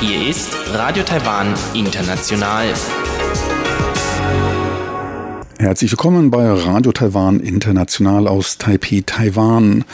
Hier ist Radio Taiwan International. Herzlich willkommen bei Radio Taiwan International aus Taipei, Taiwan.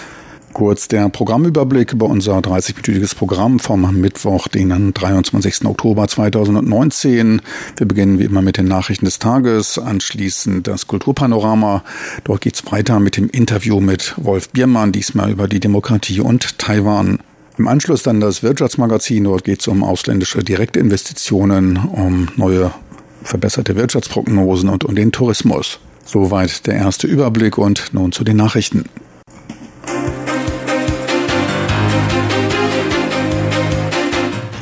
Kurz der Programmüberblick über unser 30-minütiges Programm vom Mittwoch, den 23. Oktober 2019. Wir beginnen wie immer mit den Nachrichten des Tages, anschließend das Kulturpanorama. Dort geht's weiter mit dem Interview mit Wolf Biermann, diesmal über die Demokratie und Taiwan. Im Anschluss dann das Wirtschaftsmagazin. Dort geht es um ausländische Direktinvestitionen, um neue verbesserte Wirtschaftsprognosen und um den Tourismus. Soweit der erste Überblick und nun zu den Nachrichten.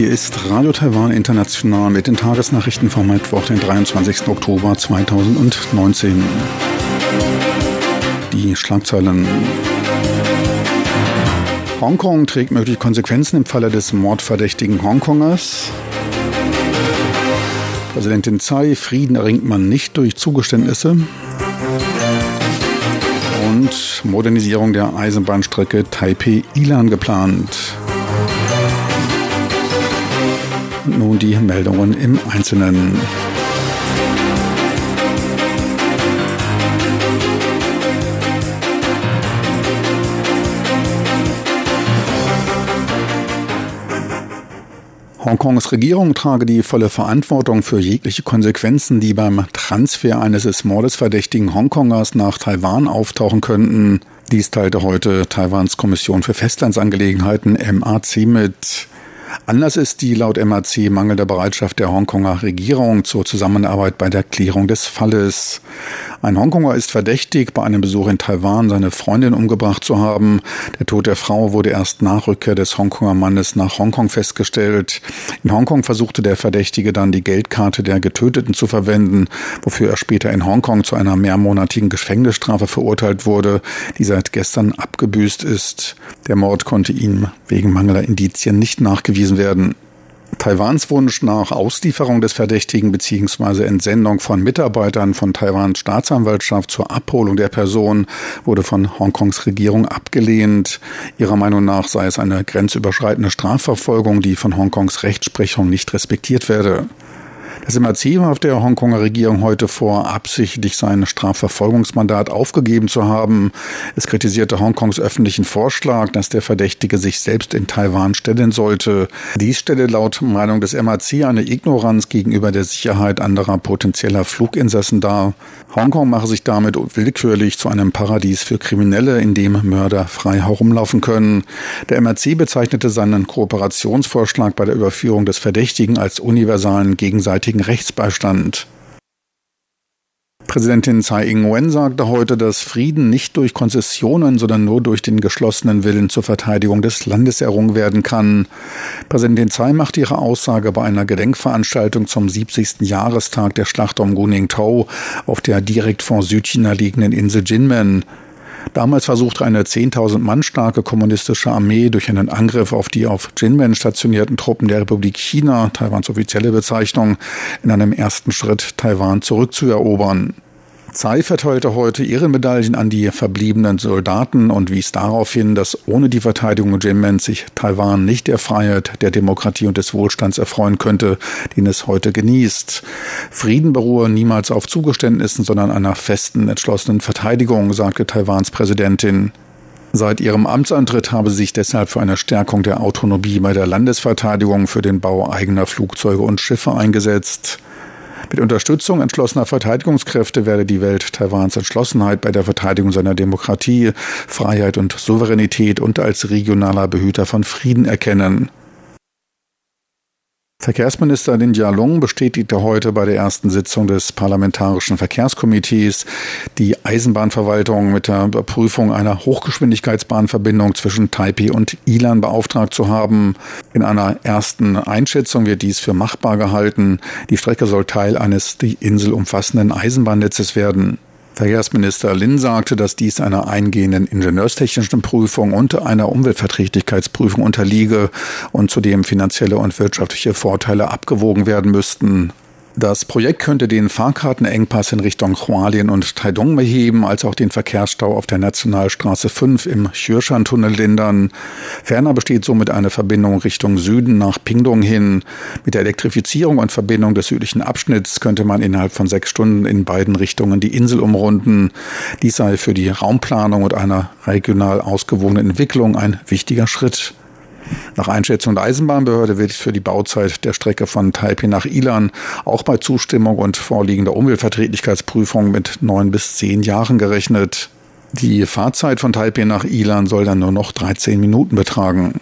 Hier ist Radio Taiwan International mit den Tagesnachrichten vom Mittwoch, den 23. Oktober 2019. Die Schlagzeilen. Hongkong trägt mögliche Konsequenzen im Falle des mordverdächtigen Hongkongers. Präsidentin Tsai, Frieden erringt man nicht durch Zugeständnisse. Und Modernisierung der Eisenbahnstrecke Taipei-Ilan geplant. Und nun die Meldungen im Einzelnen. Hongkongs Regierung trage die volle Verantwortung für jegliche Konsequenzen, die beim Transfer eines des Mordes verdächtigen Hongkongers nach Taiwan auftauchen könnten. Dies teilte heute Taiwans Kommission für Festlandsangelegenheiten MAC mit. Anlass ist die laut MAC mangelnde Bereitschaft der Hongkonger Regierung zur Zusammenarbeit bei der Klärung des Falles. Ein Hongkonger ist verdächtig, bei einem Besuch in Taiwan seine Freundin umgebracht zu haben. Der Tod der Frau wurde erst nach Rückkehr des Hongkonger Mannes nach Hongkong festgestellt. In Hongkong versuchte der Verdächtige dann die Geldkarte der Getöteten zu verwenden, wofür er später in Hongkong zu einer mehrmonatigen Gefängnisstrafe verurteilt wurde, die seit gestern abgebüßt ist. Der Mord konnte ihm wegen mangelnder Indizien nicht nachgewiesen werden. Taiwans Wunsch nach Auslieferung des Verdächtigen bzw. Entsendung von Mitarbeitern von Taiwans Staatsanwaltschaft zur Abholung der Person wurde von Hongkongs Regierung abgelehnt. Ihrer Meinung nach sei es eine grenzüberschreitende Strafverfolgung, die von Hongkongs Rechtsprechung nicht respektiert werde. Das MRC warf der Hongkonger Regierung heute vor, absichtlich sein Strafverfolgungsmandat aufgegeben zu haben. Es kritisierte Hongkongs öffentlichen Vorschlag, dass der Verdächtige sich selbst in Taiwan stellen sollte. Dies stelle laut Meinung des MRC eine Ignoranz gegenüber der Sicherheit anderer potenzieller Fluginsassen dar. Hongkong mache sich damit willkürlich zu einem Paradies für Kriminelle, in dem Mörder frei herumlaufen können. Der MRC bezeichnete seinen Kooperationsvorschlag bei der Überführung des Verdächtigen als universalen gegenseitigen gegenseitigen Rechtsbeistand. Präsidentin Tsai Ing-wen sagte heute, dass Frieden nicht durch Konzessionen, sondern nur durch den geschlossenen Willen zur Verteidigung des Landes errungen werden kann. Präsidentin Tsai machte ihre Aussage bei einer Gedenkveranstaltung zum 70. Jahrestag der Schlacht um Guningtou auf der direkt vor Südchina liegenden Insel Jinmen. Damals versuchte eine 10.000 Mann starke kommunistische Armee durch einen Angriff auf die auf Jinmen stationierten Truppen der Republik China, Taiwans offizielle Bezeichnung, in einem ersten Schritt Taiwan zurückzuerobern. Tsai verteilte heute Ehrenmedaillen an die verbliebenen Soldaten und wies darauf hin, dass ohne die Verteidigung Jinmens sich Taiwan nicht der Freiheit, der Demokratie und des Wohlstands erfreuen könnte, den es heute genießt. Frieden beruhe niemals auf Zugeständnissen, sondern einer festen, entschlossenen Verteidigung, sagte Taiwans Präsidentin. Seit ihrem Amtsantritt habe sie sich deshalb für eine Stärkung der Autonomie bei der Landesverteidigung für den Bau eigener Flugzeuge und Schiffe eingesetzt. Mit Unterstützung entschlossener Verteidigungskräfte werde die Welt Taiwans Entschlossenheit bei der Verteidigung seiner Demokratie, Freiheit und Souveränität und als regionaler Behüter von Frieden erkennen. Verkehrsminister Lin Jialong bestätigte heute bei der ersten Sitzung des Parlamentarischen Verkehrskomitees die Eisenbahnverwaltung mit der Überprüfung einer Hochgeschwindigkeitsbahnverbindung zwischen Taipei und Ilan beauftragt zu haben. In einer ersten Einschätzung wird dies für machbar gehalten. Die Strecke soll Teil eines die Insel umfassenden Eisenbahnnetzes werden. Verkehrsminister Lin sagte, dass dies einer eingehenden ingenieurstechnischen Prüfung und einer Umweltverträglichkeitsprüfung unterliege und zudem finanzielle und wirtschaftliche Vorteile abgewogen werden müssten. Das Projekt könnte den Fahrkartenengpass in Richtung Hualien und Taidong beheben, als auch den Verkehrsstau auf der Nationalstraße 5 im Xurshan-Tunnel lindern. Ferner besteht somit eine Verbindung Richtung Süden nach Pingdong hin. Mit der Elektrifizierung und Verbindung des südlichen Abschnitts könnte man innerhalb von sechs Stunden in beiden Richtungen die Insel umrunden. Dies sei für die Raumplanung und einer regional ausgewogenen Entwicklung ein wichtiger Schritt. Nach Einschätzung der Eisenbahnbehörde wird für die Bauzeit der Strecke von Taipei nach Ilan auch bei Zustimmung und vorliegender Umweltverträglichkeitsprüfung mit neun bis zehn Jahren gerechnet. Die Fahrzeit von Taipei nach Ilan soll dann nur noch 13 Minuten betragen.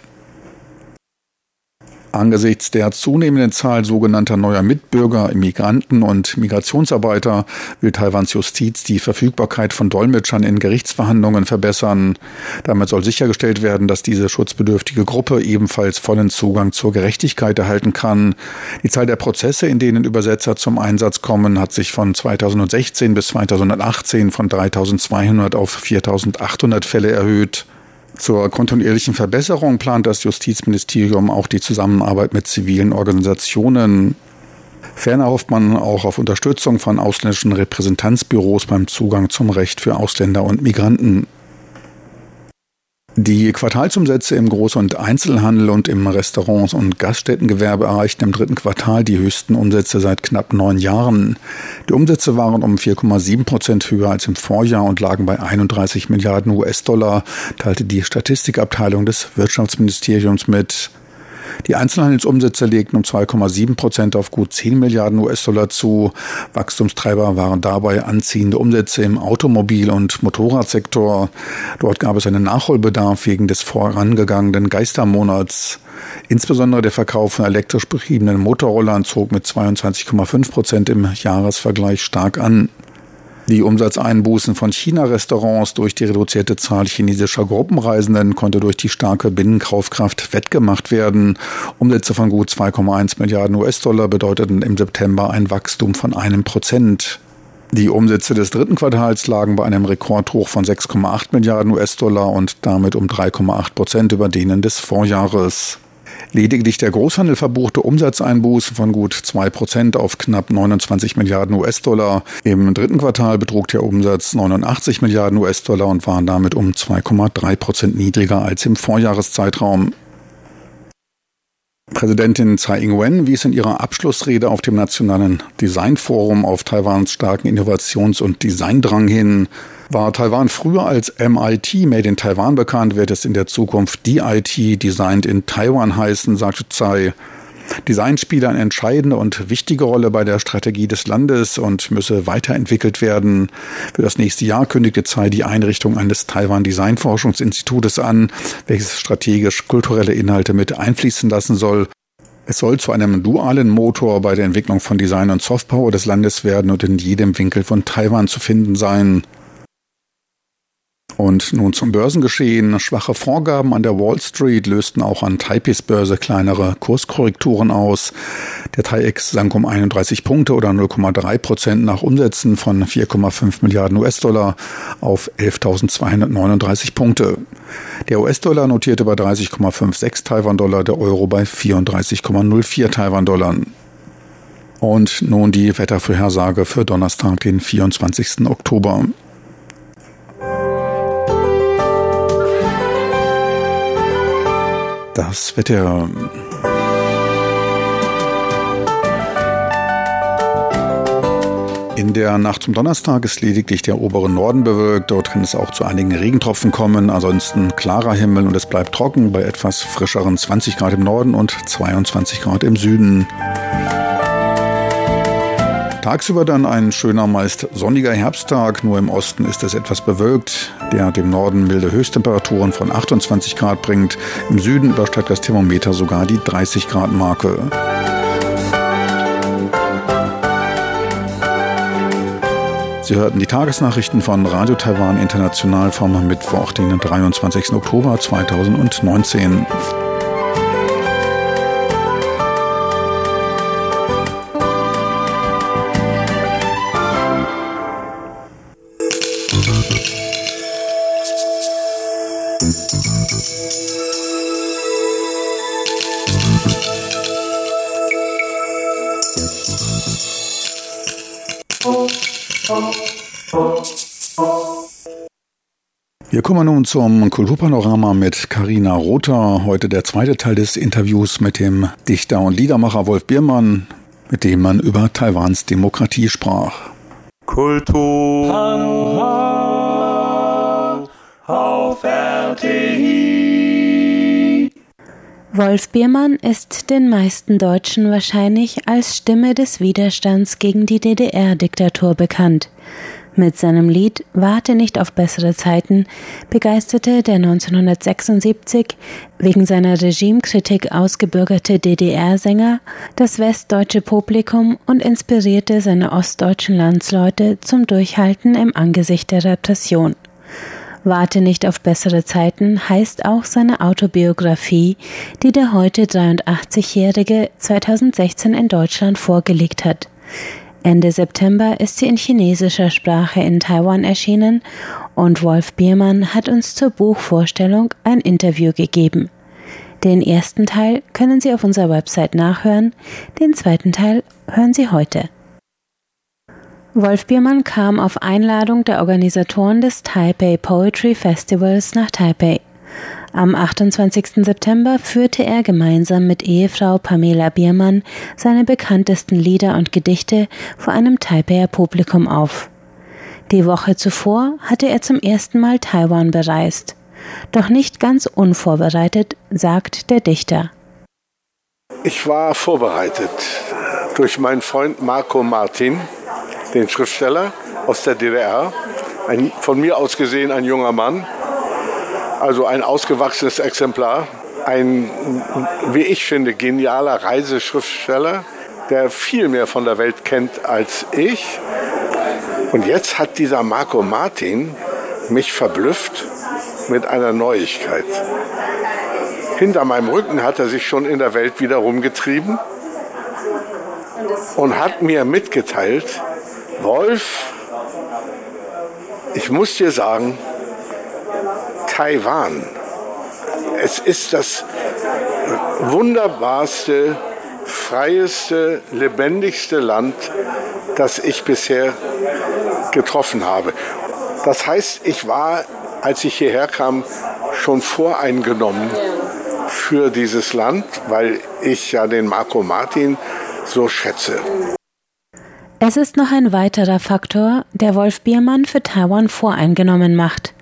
Angesichts der zunehmenden Zahl sogenannter neuer Mitbürger, Immigranten und Migrationsarbeiter will Taiwans Justiz die Verfügbarkeit von Dolmetschern in Gerichtsverhandlungen verbessern. Damit soll sichergestellt werden, dass diese schutzbedürftige Gruppe ebenfalls vollen Zugang zur Gerechtigkeit erhalten kann. Die Zahl der Prozesse, in denen Übersetzer zum Einsatz kommen, hat sich von 2016 bis 2018 von 3200 auf 4800 Fälle erhöht. Zur kontinuierlichen Verbesserung plant das Justizministerium auch die Zusammenarbeit mit zivilen Organisationen. Ferner hofft man auch auf Unterstützung von ausländischen Repräsentanzbüros beim Zugang zum Recht für Ausländer und Migranten. Die Quartalsumsätze im Groß- und Einzelhandel und im Restaurants- und Gaststättengewerbe erreichten im dritten Quartal die höchsten Umsätze seit knapp neun Jahren. Die Umsätze waren um 4,7 Prozent höher als im Vorjahr und lagen bei 31 Milliarden US-Dollar, teilte die Statistikabteilung des Wirtschaftsministeriums mit. Die Einzelhandelsumsätze legten um 2,7 Prozent auf gut 10 Milliarden US-Dollar zu. Wachstumstreiber waren dabei anziehende Umsätze im Automobil- und Motorradsektor. Dort gab es einen Nachholbedarf wegen des vorangegangenen Geistermonats. Insbesondere der Verkauf von elektrisch betriebenen Motorrollern zog mit 22,5 Prozent im Jahresvergleich stark an. Die Umsatzeinbußen von China-Restaurants durch die reduzierte Zahl chinesischer Gruppenreisenden konnte durch die starke Binnenkaufkraft wettgemacht werden. Umsätze von gut 2,1 Milliarden US-Dollar bedeuteten im September ein Wachstum von einem Prozent. Die Umsätze des dritten Quartals lagen bei einem Rekordhoch von 6,8 Milliarden US-Dollar und damit um 3,8 Prozent über denen des Vorjahres. Lediglich der Großhandel verbuchte Umsatzeinbußen von gut zwei Prozent auf knapp 29 Milliarden US-Dollar. Im dritten Quartal betrug der Umsatz 89 Milliarden US-Dollar und war damit um 2,3 Prozent niedriger als im Vorjahreszeitraum. Präsidentin Tsai Ing-wen wies in ihrer Abschlussrede auf dem Nationalen Designforum auf Taiwans starken Innovations- und Designdrang hin. War Taiwan früher als MIT Made in Taiwan bekannt, wird es in der Zukunft DIT Designed in Taiwan heißen, sagte Tsai. Design spiele eine entscheidende und wichtige Rolle bei der Strategie des Landes und müsse weiterentwickelt werden. Für das nächste Jahr kündigte Tsai die Einrichtung eines Taiwan Design Forschungsinstitutes an, welches strategisch kulturelle Inhalte mit einfließen lassen soll. Es soll zu einem dualen Motor bei der Entwicklung von Design und Softpower des Landes werden und in jedem Winkel von Taiwan zu finden sein. Und nun zum Börsengeschehen. Schwache Vorgaben an der Wall Street lösten auch an Taipis Börse kleinere Kurskorrekturen aus. Der TAIEX sank um 31 Punkte oder 0,3 Prozent nach Umsätzen von 4,5 Milliarden US-Dollar auf 11.239 Punkte. Der US-Dollar notierte bei 30,56 Taiwan-Dollar, der Euro bei 34,04 Taiwan-Dollar. Und nun die Wettervorhersage für Donnerstag, den 24. Oktober. Das Wetter. In der Nacht zum Donnerstag ist lediglich der obere Norden bewölkt. Dort kann es auch zu einigen Regentropfen kommen. Ansonsten klarer Himmel und es bleibt trocken bei etwas frischeren 20 Grad im Norden und 22 Grad im Süden. Tagsüber dann ein schöner, meist sonniger Herbsttag, nur im Osten ist es etwas bewölkt, der dem Norden milde Höchsttemperaturen von 28 Grad bringt. Im Süden übersteigt das Thermometer sogar die 30 Grad Marke. Sie hörten die Tagesnachrichten von Radio Taiwan International vom Mittwoch, den 23. Oktober 2019. Wir kommen nun zum Kulturpanorama mit Karina Rother. Heute der zweite Teil des Interviews mit dem Dichter und Liedermacher Wolf Biermann, mit dem man über Taiwans Demokratie sprach. Kultur auf RTI. Wolf Biermann ist den meisten Deutschen wahrscheinlich als Stimme des Widerstands gegen die DDR-Diktatur bekannt. Mit seinem Lied Warte nicht auf bessere Zeiten begeisterte der 1976 wegen seiner Regimekritik ausgebürgerte DDR-Sänger das westdeutsche Publikum und inspirierte seine ostdeutschen Landsleute zum Durchhalten im Angesicht der Repression. Warte nicht auf bessere Zeiten heißt auch seine Autobiografie, die der heute 83-Jährige 2016 in Deutschland vorgelegt hat. Ende September ist sie in chinesischer Sprache in Taiwan erschienen und Wolf Biermann hat uns zur Buchvorstellung ein Interview gegeben. Den ersten Teil können Sie auf unserer Website nachhören, den zweiten Teil hören Sie heute. Wolf Biermann kam auf Einladung der Organisatoren des Taipei Poetry Festivals nach Taipei. Am 28. September führte er gemeinsam mit Ehefrau Pamela Biermann seine bekanntesten Lieder und Gedichte vor einem Taipeier Publikum auf. Die Woche zuvor hatte er zum ersten Mal Taiwan bereist. Doch nicht ganz unvorbereitet, sagt der Dichter. Ich war vorbereitet durch meinen Freund Marco Martin, den Schriftsteller aus der DDR, ein, von mir aus gesehen ein junger Mann, also ein ausgewachsenes Exemplar, ein, wie ich finde, genialer Reiseschriftsteller, der viel mehr von der Welt kennt als ich. Und jetzt hat dieser Marco Martin mich verblüfft mit einer Neuigkeit. Hinter meinem Rücken hat er sich schon in der Welt wieder rumgetrieben und hat mir mitgeteilt, Wolf, ich muss dir sagen, Taiwan. Es ist das wunderbarste, freieste, lebendigste Land, das ich bisher getroffen habe. Das heißt, ich war, als ich hierher kam, schon voreingenommen für dieses Land, weil ich ja den Marco Martin so schätze. Es ist noch ein weiterer Faktor, der Wolf Biermann für Taiwan voreingenommen macht.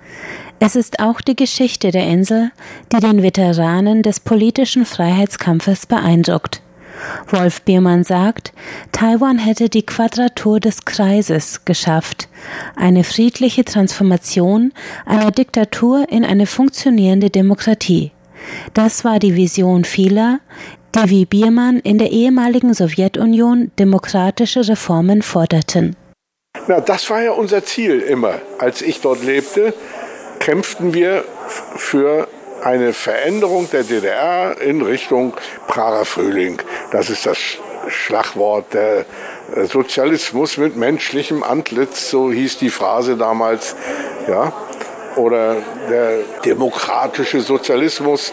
Es ist auch die Geschichte der Insel, die den Veteranen des politischen Freiheitskampfes beeindruckt. Wolf Biermann sagt, Taiwan hätte die Quadratur des Kreises geschafft, eine friedliche Transformation einer Diktatur in eine funktionierende Demokratie. Das war die Vision vieler, die wie Biermann in der ehemaligen Sowjetunion demokratische Reformen forderten. Na, das war ja unser Ziel immer, als ich dort lebte kämpften wir für eine Veränderung der DDR in Richtung Prager Frühling. Das ist das Schlagwort der äh, Sozialismus mit menschlichem Antlitz, so hieß die Phrase damals, ja, oder der demokratische Sozialismus.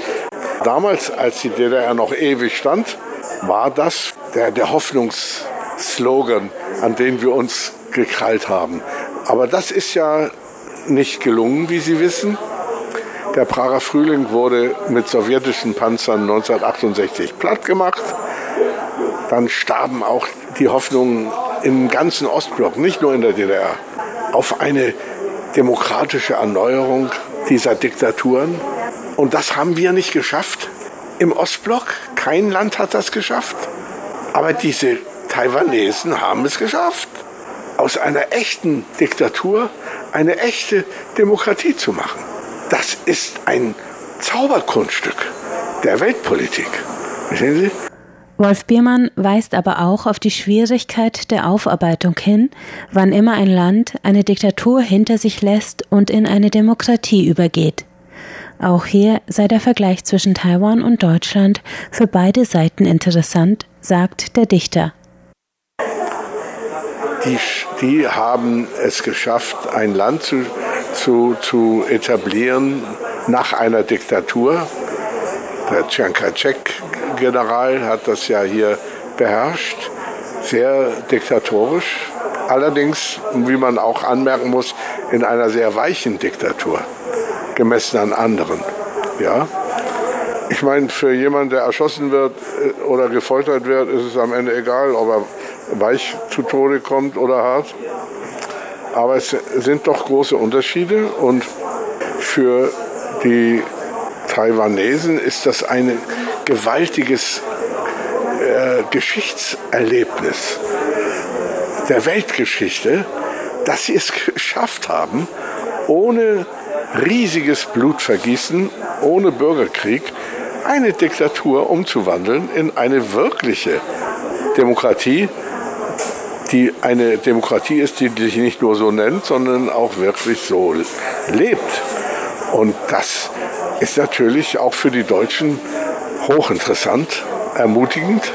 Damals, als die DDR noch ewig stand, war das der, der Hoffnungsslogan, an den wir uns gekrallt haben. Aber das ist ja nicht gelungen, wie Sie wissen. Der Prager Frühling wurde mit sowjetischen Panzern 1968 platt gemacht. Dann starben auch die Hoffnungen im ganzen Ostblock, nicht nur in der DDR, auf eine demokratische Erneuerung dieser Diktaturen. Und das haben wir nicht geschafft. Im Ostblock, kein Land hat das geschafft. Aber diese Taiwanesen haben es geschafft. Aus einer echten Diktatur eine echte Demokratie zu machen. Das ist ein Zauberkunststück der Weltpolitik. Verstehen Sie? Wolf Biermann weist aber auch auf die Schwierigkeit der Aufarbeitung hin, wann immer ein Land eine Diktatur hinter sich lässt und in eine Demokratie übergeht. Auch hier sei der Vergleich zwischen Taiwan und Deutschland für beide Seiten interessant, sagt der Dichter die, die haben es geschafft, ein Land zu, zu, zu etablieren nach einer Diktatur. Der Chiang Kai-shek-General hat das ja hier beherrscht, sehr diktatorisch. Allerdings, wie man auch anmerken muss, in einer sehr weichen Diktatur. gemessen an anderen. Ja? Ich meine, für jemanden, der erschossen wird äh, oder gefoltert wird, ist es am Ende egal, ob er weich zu Tode kommt oder hart. Aber es sind doch große Unterschiede und für die Taiwanesen ist das ein gewaltiges äh, Geschichtserlebnis der Weltgeschichte, dass sie es geschafft haben, ohne riesiges Blutvergießen, ohne Bürgerkrieg, eine Diktatur umzuwandeln in eine wirkliche Demokratie, die eine Demokratie ist, die sich nicht nur so nennt, sondern auch wirklich so lebt. Und das ist natürlich auch für die Deutschen hochinteressant, ermutigend,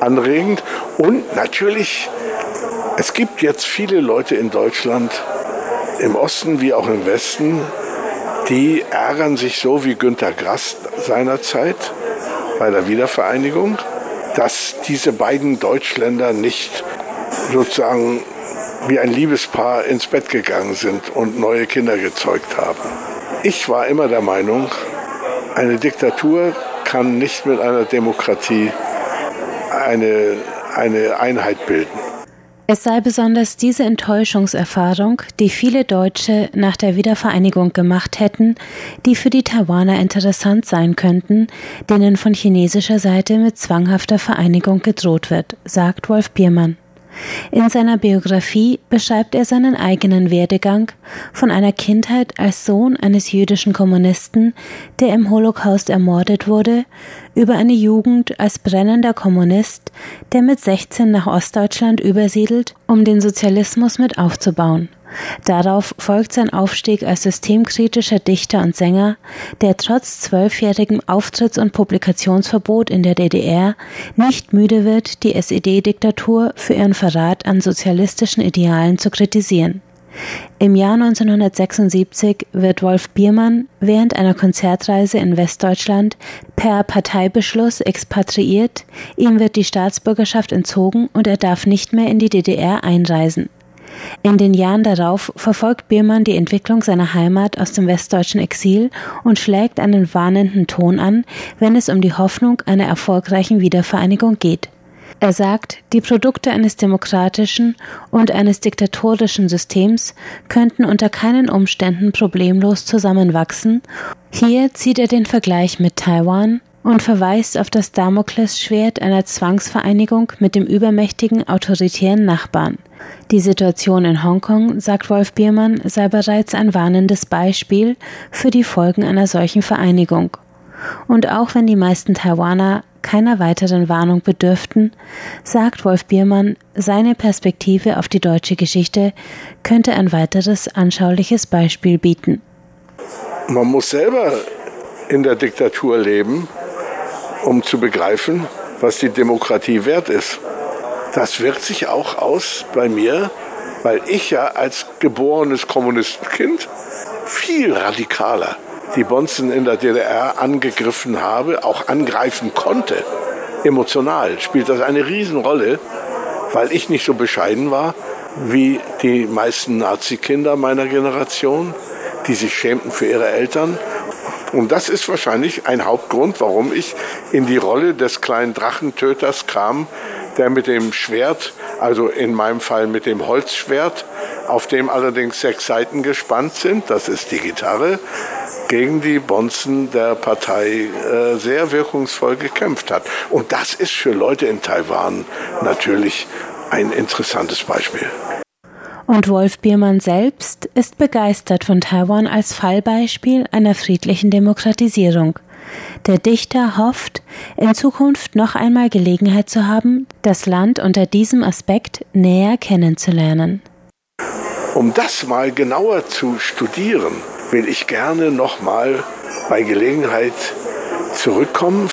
anregend und natürlich, es gibt jetzt viele Leute in Deutschland, im Osten wie auch im Westen, die ärgern sich so wie Günter Grass seinerzeit bei der Wiedervereinigung, dass diese beiden Deutschländer nicht sozusagen wie ein Liebespaar ins Bett gegangen sind und neue Kinder gezeugt haben. Ich war immer der Meinung, eine Diktatur kann nicht mit einer Demokratie eine, eine Einheit bilden. Es sei besonders diese Enttäuschungserfahrung, die viele Deutsche nach der Wiedervereinigung gemacht hätten, die für die Taiwaner interessant sein könnten, denen von chinesischer Seite mit zwanghafter Vereinigung gedroht wird, sagt Wolf Biermann. In seiner Biografie beschreibt er seinen eigenen Werdegang von einer Kindheit als Sohn eines jüdischen Kommunisten, der im Holocaust ermordet wurde, über eine Jugend als brennender Kommunist, der mit 16 nach Ostdeutschland übersiedelt, um den Sozialismus mit aufzubauen. Darauf folgt sein Aufstieg als systemkritischer Dichter und Sänger, der trotz zwölfjährigem Auftritts- und Publikationsverbot in der DDR nicht müde wird, die SED-Diktatur für ihren Verrat an sozialistischen Idealen zu kritisieren. Im Jahr 1976 wird Wolf Biermann während einer Konzertreise in Westdeutschland per Parteibeschluss expatriiert, ihm wird die Staatsbürgerschaft entzogen und er darf nicht mehr in die DDR einreisen. In den Jahren darauf verfolgt Biermann die Entwicklung seiner Heimat aus dem westdeutschen Exil und schlägt einen warnenden Ton an, wenn es um die Hoffnung einer erfolgreichen Wiedervereinigung geht. Er sagt, die Produkte eines demokratischen und eines diktatorischen Systems könnten unter keinen Umständen problemlos zusammenwachsen. Hier zieht er den Vergleich mit Taiwan und verweist auf das Damoklesschwert einer Zwangsvereinigung mit dem übermächtigen autoritären Nachbarn. Die Situation in Hongkong, sagt Wolf Biermann, sei bereits ein warnendes Beispiel für die Folgen einer solchen Vereinigung. Und auch wenn die meisten Taiwaner keiner weiteren Warnung bedürften, sagt Wolf Biermann, seine Perspektive auf die deutsche Geschichte könnte ein weiteres anschauliches Beispiel bieten. Man muss selber in der Diktatur leben, um zu begreifen, was die Demokratie wert ist das wirkt sich auch aus bei mir, weil ich ja als geborenes Kommunistenkind viel radikaler die Bonzen in der DDR angegriffen habe, auch angreifen konnte. Emotional spielt das eine Riesenrolle, weil ich nicht so bescheiden war wie die meisten Nazi-Kinder meiner Generation, die sich schämten für ihre Eltern. Und das ist wahrscheinlich ein Hauptgrund, warum ich in die Rolle des kleinen Drachentöters kam, der mit dem Schwert, also in meinem Fall mit dem Holzschwert, auf dem allerdings sechs Seiten gespannt sind, das ist die Gitarre, gegen die Bonzen der Partei äh, sehr wirkungsvoll gekämpft hat. Und das ist für Leute in Taiwan natürlich ein interessantes Beispiel. Und Wolf Biermann selbst ist begeistert von Taiwan als Fallbeispiel einer friedlichen Demokratisierung. Der Dichter hofft, in Zukunft noch einmal Gelegenheit zu haben, das Land unter diesem Aspekt näher kennenzulernen. Um das mal genauer zu studieren, will ich gerne noch mal bei Gelegenheit zurückkommen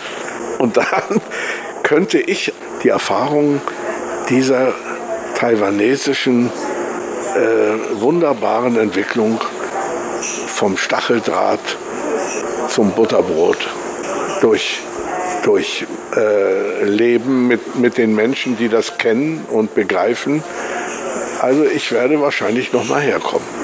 und dann könnte ich die Erfahrung dieser taiwanesischen äh, wunderbaren Entwicklung vom Stacheldraht zum Butterbrot durch, durch äh, Leben mit, mit den Menschen, die das kennen und begreifen. Also ich werde wahrscheinlich noch mal herkommen.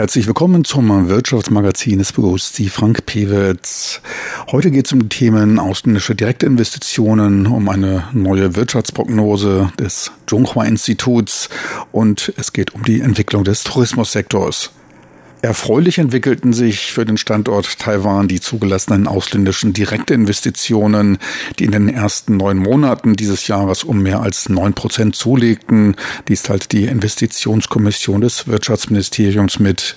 Herzlich willkommen zum Wirtschaftsmagazin. Es begrüßt Sie Frank Pewitz. Heute geht es um die Themen ausländische Direktinvestitionen, um eine neue Wirtschaftsprognose des Zhonghua Instituts und es geht um die Entwicklung des Tourismussektors. Erfreulich entwickelten sich für den Standort Taiwan die zugelassenen ausländischen Direktinvestitionen, die in den ersten neun Monaten dieses Jahres um mehr als neun Prozent zulegten. Dies teilt die Investitionskommission des Wirtschaftsministeriums mit.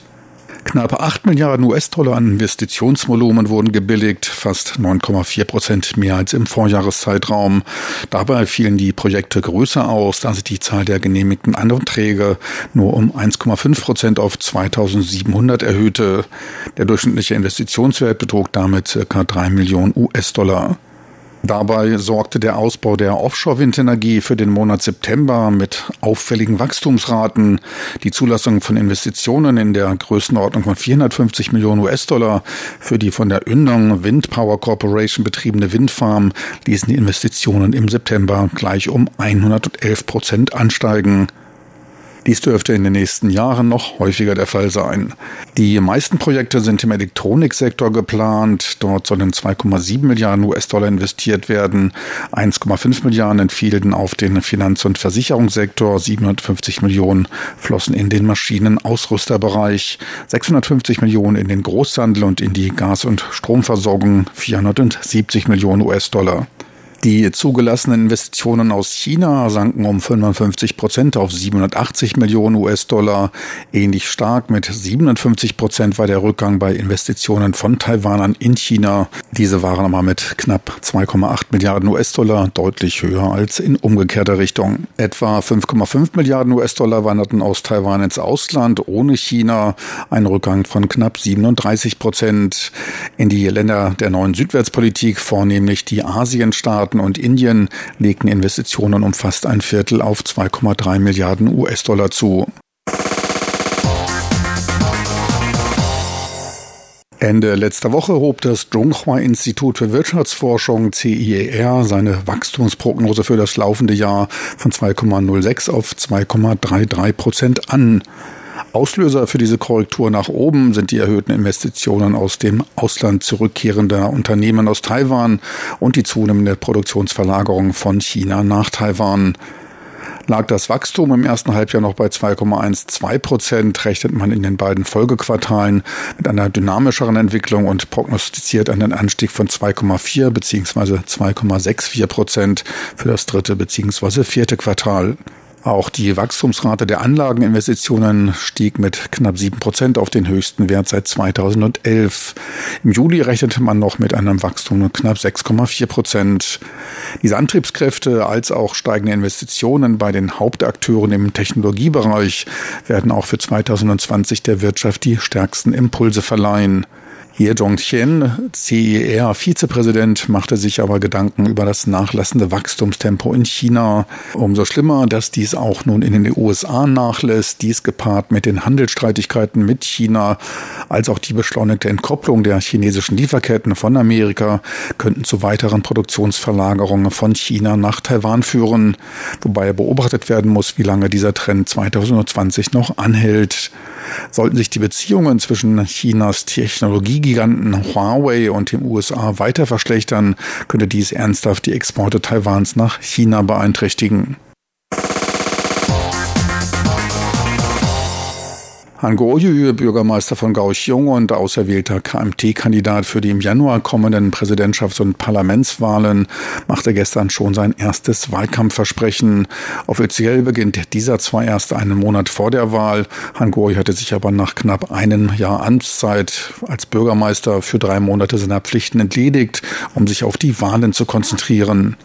Knapp 8 Milliarden US-Dollar an Investitionsvolumen wurden gebilligt, fast 9,4 Prozent mehr als im Vorjahreszeitraum. Dabei fielen die Projekte größer aus, da sich die Zahl der genehmigten Anträge nur um 1,5 Prozent auf 2700 erhöhte. Der durchschnittliche Investitionswert betrug damit circa 3 Millionen US-Dollar. Dabei sorgte der Ausbau der Offshore-Windenergie für den Monat September mit auffälligen Wachstumsraten. Die Zulassung von Investitionen in der Größenordnung von 450 Millionen US-Dollar für die von der Yndong Wind Power Corporation betriebene Windfarm ließen die Investitionen im September gleich um 111 Prozent ansteigen. Dies dürfte in den nächsten Jahren noch häufiger der Fall sein. Die meisten Projekte sind im Elektroniksektor geplant. Dort sollen 2,7 Milliarden US-Dollar investiert werden. 1,5 Milliarden entfielen auf den Finanz- und Versicherungssektor. 750 Millionen flossen in den Maschinenausrüsterbereich. 650 Millionen in den Großhandel und in die Gas- und Stromversorgung. 470 Millionen US-Dollar. Die zugelassenen Investitionen aus China sanken um 55 Prozent auf 780 Millionen US-Dollar. Ähnlich stark mit 57 Prozent war der Rückgang bei Investitionen von Taiwanern in China. Diese waren aber mit knapp 2,8 Milliarden US-Dollar deutlich höher als in umgekehrter Richtung. Etwa 5,5 Milliarden US-Dollar wanderten aus Taiwan ins Ausland ohne China. Ein Rückgang von knapp 37 Prozent. In die Länder der neuen Südwärtspolitik, vornehmlich die Asienstaaten, Staaten und Indien legten Investitionen um fast ein Viertel auf 2,3 Milliarden US-Dollar zu. Ende letzter Woche hob das Zhonghua Institut für Wirtschaftsforschung CIER seine Wachstumsprognose für das laufende Jahr von 2,06 auf 2,33 Prozent an. Auslöser für diese Korrektur nach oben sind die erhöhten Investitionen aus dem Ausland zurückkehrender Unternehmen aus Taiwan und die zunehmende Produktionsverlagerung von China nach Taiwan. Lag das Wachstum im ersten Halbjahr noch bei 2,12 Prozent, rechnet man in den beiden Folgequartalen mit einer dynamischeren Entwicklung und prognostiziert einen Anstieg von 2,4 bzw. 2,64 Prozent für das dritte bzw. vierte Quartal. Auch die Wachstumsrate der Anlageninvestitionen stieg mit knapp sieben Prozent auf den höchsten Wert seit 2011. Im Juli rechnete man noch mit einem Wachstum von knapp 6,4 Prozent. Diese Antriebskräfte als auch steigende Investitionen bei den Hauptakteuren im Technologiebereich werden auch für 2020 der Wirtschaft die stärksten Impulse verleihen. Ye Zhongqian, CER-Vizepräsident, machte sich aber Gedanken über das nachlassende Wachstumstempo in China. Umso schlimmer, dass dies auch nun in den USA nachlässt, dies gepaart mit den Handelsstreitigkeiten mit China, als auch die beschleunigte Entkopplung der chinesischen Lieferketten von Amerika könnten zu weiteren Produktionsverlagerungen von China nach Taiwan führen, wobei beobachtet werden muss, wie lange dieser Trend 2020 noch anhält. Sollten sich die Beziehungen zwischen Chinas Technologiegiganten Huawei und den USA weiter verschlechtern, könnte dies ernsthaft die Exporte Taiwans nach China beeinträchtigen. Han Goryu, Bürgermeister von Kaohsiung und auserwählter KMT-Kandidat für die im Januar kommenden Präsidentschafts- und Parlamentswahlen, machte gestern schon sein erstes Wahlkampfversprechen. Offiziell beginnt dieser zwar erst einen Monat vor der Wahl. Han Goryu hatte sich aber nach knapp einem Jahr Amtszeit als Bürgermeister für drei Monate seiner Pflichten entledigt, um sich auf die Wahlen zu konzentrieren.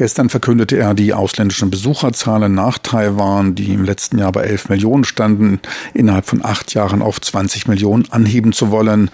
Gestern verkündete er die ausländischen Besucherzahlen nach Taiwan, die im letzten Jahr bei 11 Millionen standen, innerhalb von acht Jahren auf 20 Millionen anheben zu wollen.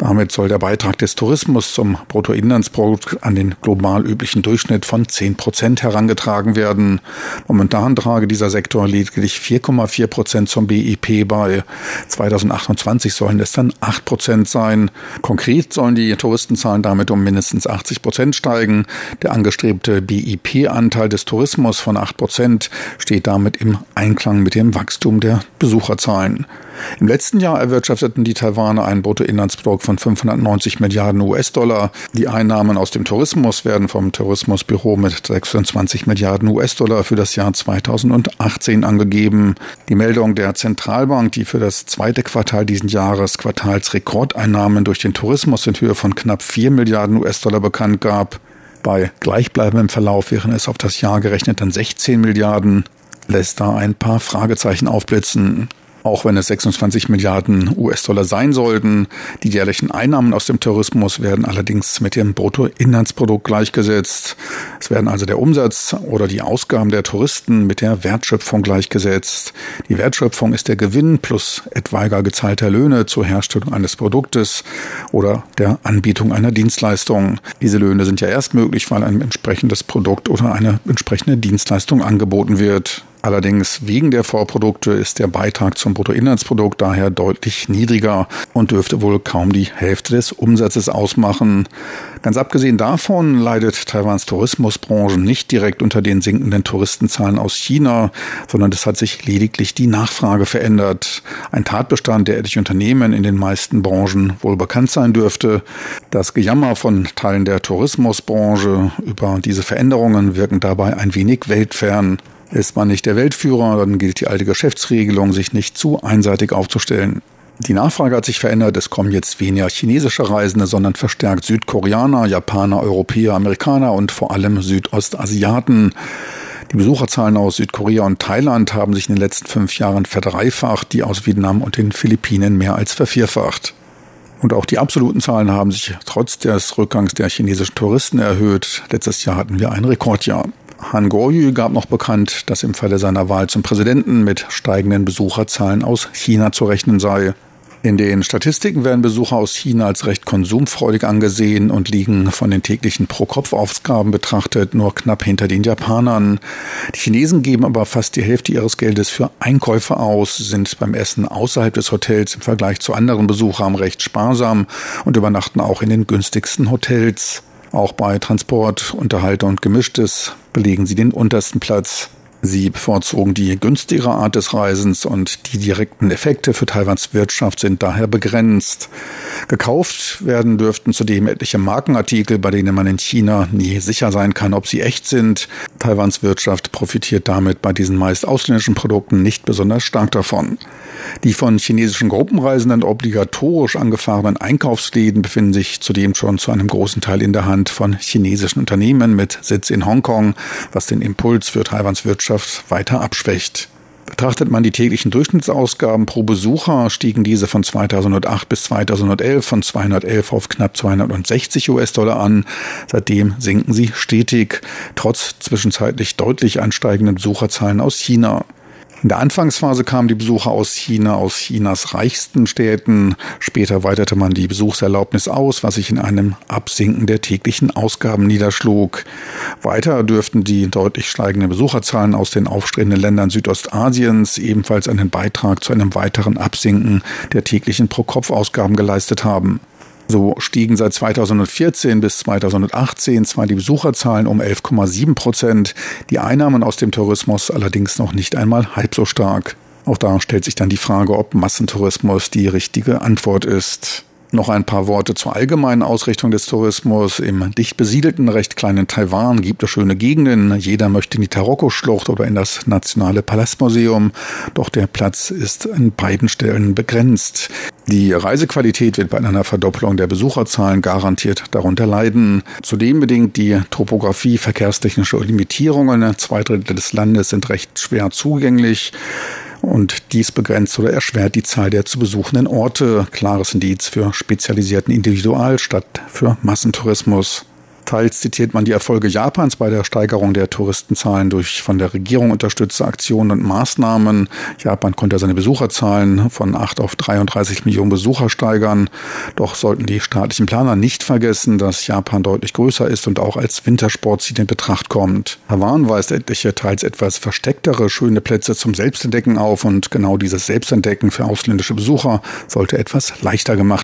Damit soll der Beitrag des Tourismus zum Bruttoinlandsprodukt an den global üblichen Durchschnitt von 10 Prozent herangetragen werden. Momentan trage dieser Sektor lediglich 4,4 Prozent zum BIP bei. 2028 sollen es dann 8 Prozent sein. Konkret sollen die Touristenzahlen damit um mindestens 80 Prozent steigen. Der angestrebte BIP-Anteil des Tourismus von 8 Prozent steht damit im Einklang mit dem Wachstum der Besucherzahlen. Im letzten Jahr erwirtschafteten die Taiwaner ein Bruttoinlandsprodukt von 590 Milliarden US-Dollar. Die Einnahmen aus dem Tourismus werden vom Tourismusbüro mit 26 Milliarden US-Dollar für das Jahr 2018 angegeben. Die Meldung der Zentralbank, die für das zweite Quartal diesen Jahres Quartalsrekordeinnahmen durch den Tourismus in Höhe von knapp 4 Milliarden US-Dollar bekannt gab, bei gleichbleibendem Verlauf wären es auf das Jahr gerechnet dann 16 Milliarden, lässt da ein paar Fragezeichen aufblitzen. Auch wenn es 26 Milliarden US-Dollar sein sollten, die jährlichen Einnahmen aus dem Tourismus werden allerdings mit dem Bruttoinlandsprodukt gleichgesetzt. Es werden also der Umsatz oder die Ausgaben der Touristen mit der Wertschöpfung gleichgesetzt. Die Wertschöpfung ist der Gewinn plus etwaiger gezahlter Löhne zur Herstellung eines Produktes oder der Anbietung einer Dienstleistung. Diese Löhne sind ja erst möglich, weil ein entsprechendes Produkt oder eine entsprechende Dienstleistung angeboten wird. Allerdings wegen der Vorprodukte ist der Beitrag zum Bruttoinlandsprodukt daher deutlich niedriger und dürfte wohl kaum die Hälfte des Umsatzes ausmachen. Ganz abgesehen davon leidet Taiwans Tourismusbranche nicht direkt unter den sinkenden Touristenzahlen aus China, sondern es hat sich lediglich die Nachfrage verändert. Ein Tatbestand, der etliche Unternehmen in den meisten Branchen wohl bekannt sein dürfte. Das Gejammer von Teilen der Tourismusbranche über diese Veränderungen wirken dabei ein wenig weltfern. Ist man nicht der Weltführer, dann gilt die alte Geschäftsregelung, sich nicht zu einseitig aufzustellen. Die Nachfrage hat sich verändert. Es kommen jetzt weniger chinesische Reisende, sondern verstärkt Südkoreaner, Japaner, Europäer, Amerikaner und vor allem Südostasiaten. Die Besucherzahlen aus Südkorea und Thailand haben sich in den letzten fünf Jahren verdreifacht, die aus Vietnam und den Philippinen mehr als vervierfacht. Und auch die absoluten Zahlen haben sich trotz des Rückgangs der chinesischen Touristen erhöht. Letztes Jahr hatten wir ein Rekordjahr. Han Goryu gab noch bekannt, dass im Falle seiner Wahl zum Präsidenten mit steigenden Besucherzahlen aus China zu rechnen sei. In den Statistiken werden Besucher aus China als recht konsumfreudig angesehen und liegen von den täglichen Pro-Kopf-Ausgaben betrachtet nur knapp hinter den Japanern. Die Chinesen geben aber fast die Hälfte ihres Geldes für Einkäufe aus, sind beim Essen außerhalb des Hotels im Vergleich zu anderen Besuchern recht sparsam und übernachten auch in den günstigsten Hotels. Auch bei Transport, Unterhaltung und Gemischtes belegen sie den untersten Platz. Sie bevorzugen die günstigere Art des Reisens und die direkten Effekte für Taiwans Wirtschaft sind daher begrenzt. Gekauft werden dürften zudem etliche Markenartikel, bei denen man in China nie sicher sein kann, ob sie echt sind. Taiwans Wirtschaft profitiert damit bei diesen meist ausländischen Produkten nicht besonders stark davon. Die von chinesischen Gruppenreisenden obligatorisch angefahrenen Einkaufsläden befinden sich zudem schon zu einem großen Teil in der Hand von chinesischen Unternehmen mit Sitz in Hongkong, was den Impuls für Taiwans Wirtschaft weiter abschwächt. Betrachtet man die täglichen Durchschnittsausgaben pro Besucher, stiegen diese von 2008 bis 2011 von 211 auf knapp 260 US-Dollar an. Seitdem sinken sie stetig, trotz zwischenzeitlich deutlich ansteigenden Besucherzahlen aus China. In der Anfangsphase kamen die Besucher aus China, aus Chinas reichsten Städten. Später weiterte man die Besuchserlaubnis aus, was sich in einem Absinken der täglichen Ausgaben niederschlug. Weiter dürften die deutlich steigenden Besucherzahlen aus den aufstrebenden Ländern Südostasiens ebenfalls einen Beitrag zu einem weiteren Absinken der täglichen Pro-Kopf-Ausgaben geleistet haben. So stiegen seit 2014 bis 2018 zwar die Besucherzahlen um 11,7 Prozent, die Einnahmen aus dem Tourismus allerdings noch nicht einmal halb so stark. Auch da stellt sich dann die Frage, ob Massentourismus die richtige Antwort ist. Noch ein paar Worte zur allgemeinen Ausrichtung des Tourismus. Im dicht besiedelten, recht kleinen Taiwan gibt es schöne Gegenden. Jeder möchte in die Taroko-Schlucht oder in das Nationale Palastmuseum. Doch der Platz ist an beiden Stellen begrenzt. Die Reisequalität wird bei einer Verdopplung der Besucherzahlen garantiert darunter leiden. Zudem bedingt die Topografie verkehrstechnische Limitierungen. Zwei Drittel des Landes sind recht schwer zugänglich. Und dies begrenzt oder erschwert die Zahl der zu besuchenden Orte. Klares Indiz für spezialisierten Individual statt für Massentourismus. Teils zitiert man die Erfolge Japans bei der Steigerung der Touristenzahlen durch von der Regierung unterstützte Aktionen und Maßnahmen. Japan konnte seine Besucherzahlen von 8 auf 33 Millionen Besucher steigern. Doch sollten die staatlichen Planer nicht vergessen, dass Japan deutlich größer ist und auch als Wintersportziel in Betracht kommt. Taiwan weist etliche teils etwas verstecktere schöne Plätze zum Selbstentdecken auf und genau dieses Selbstentdecken für ausländische Besucher sollte etwas leichter gemacht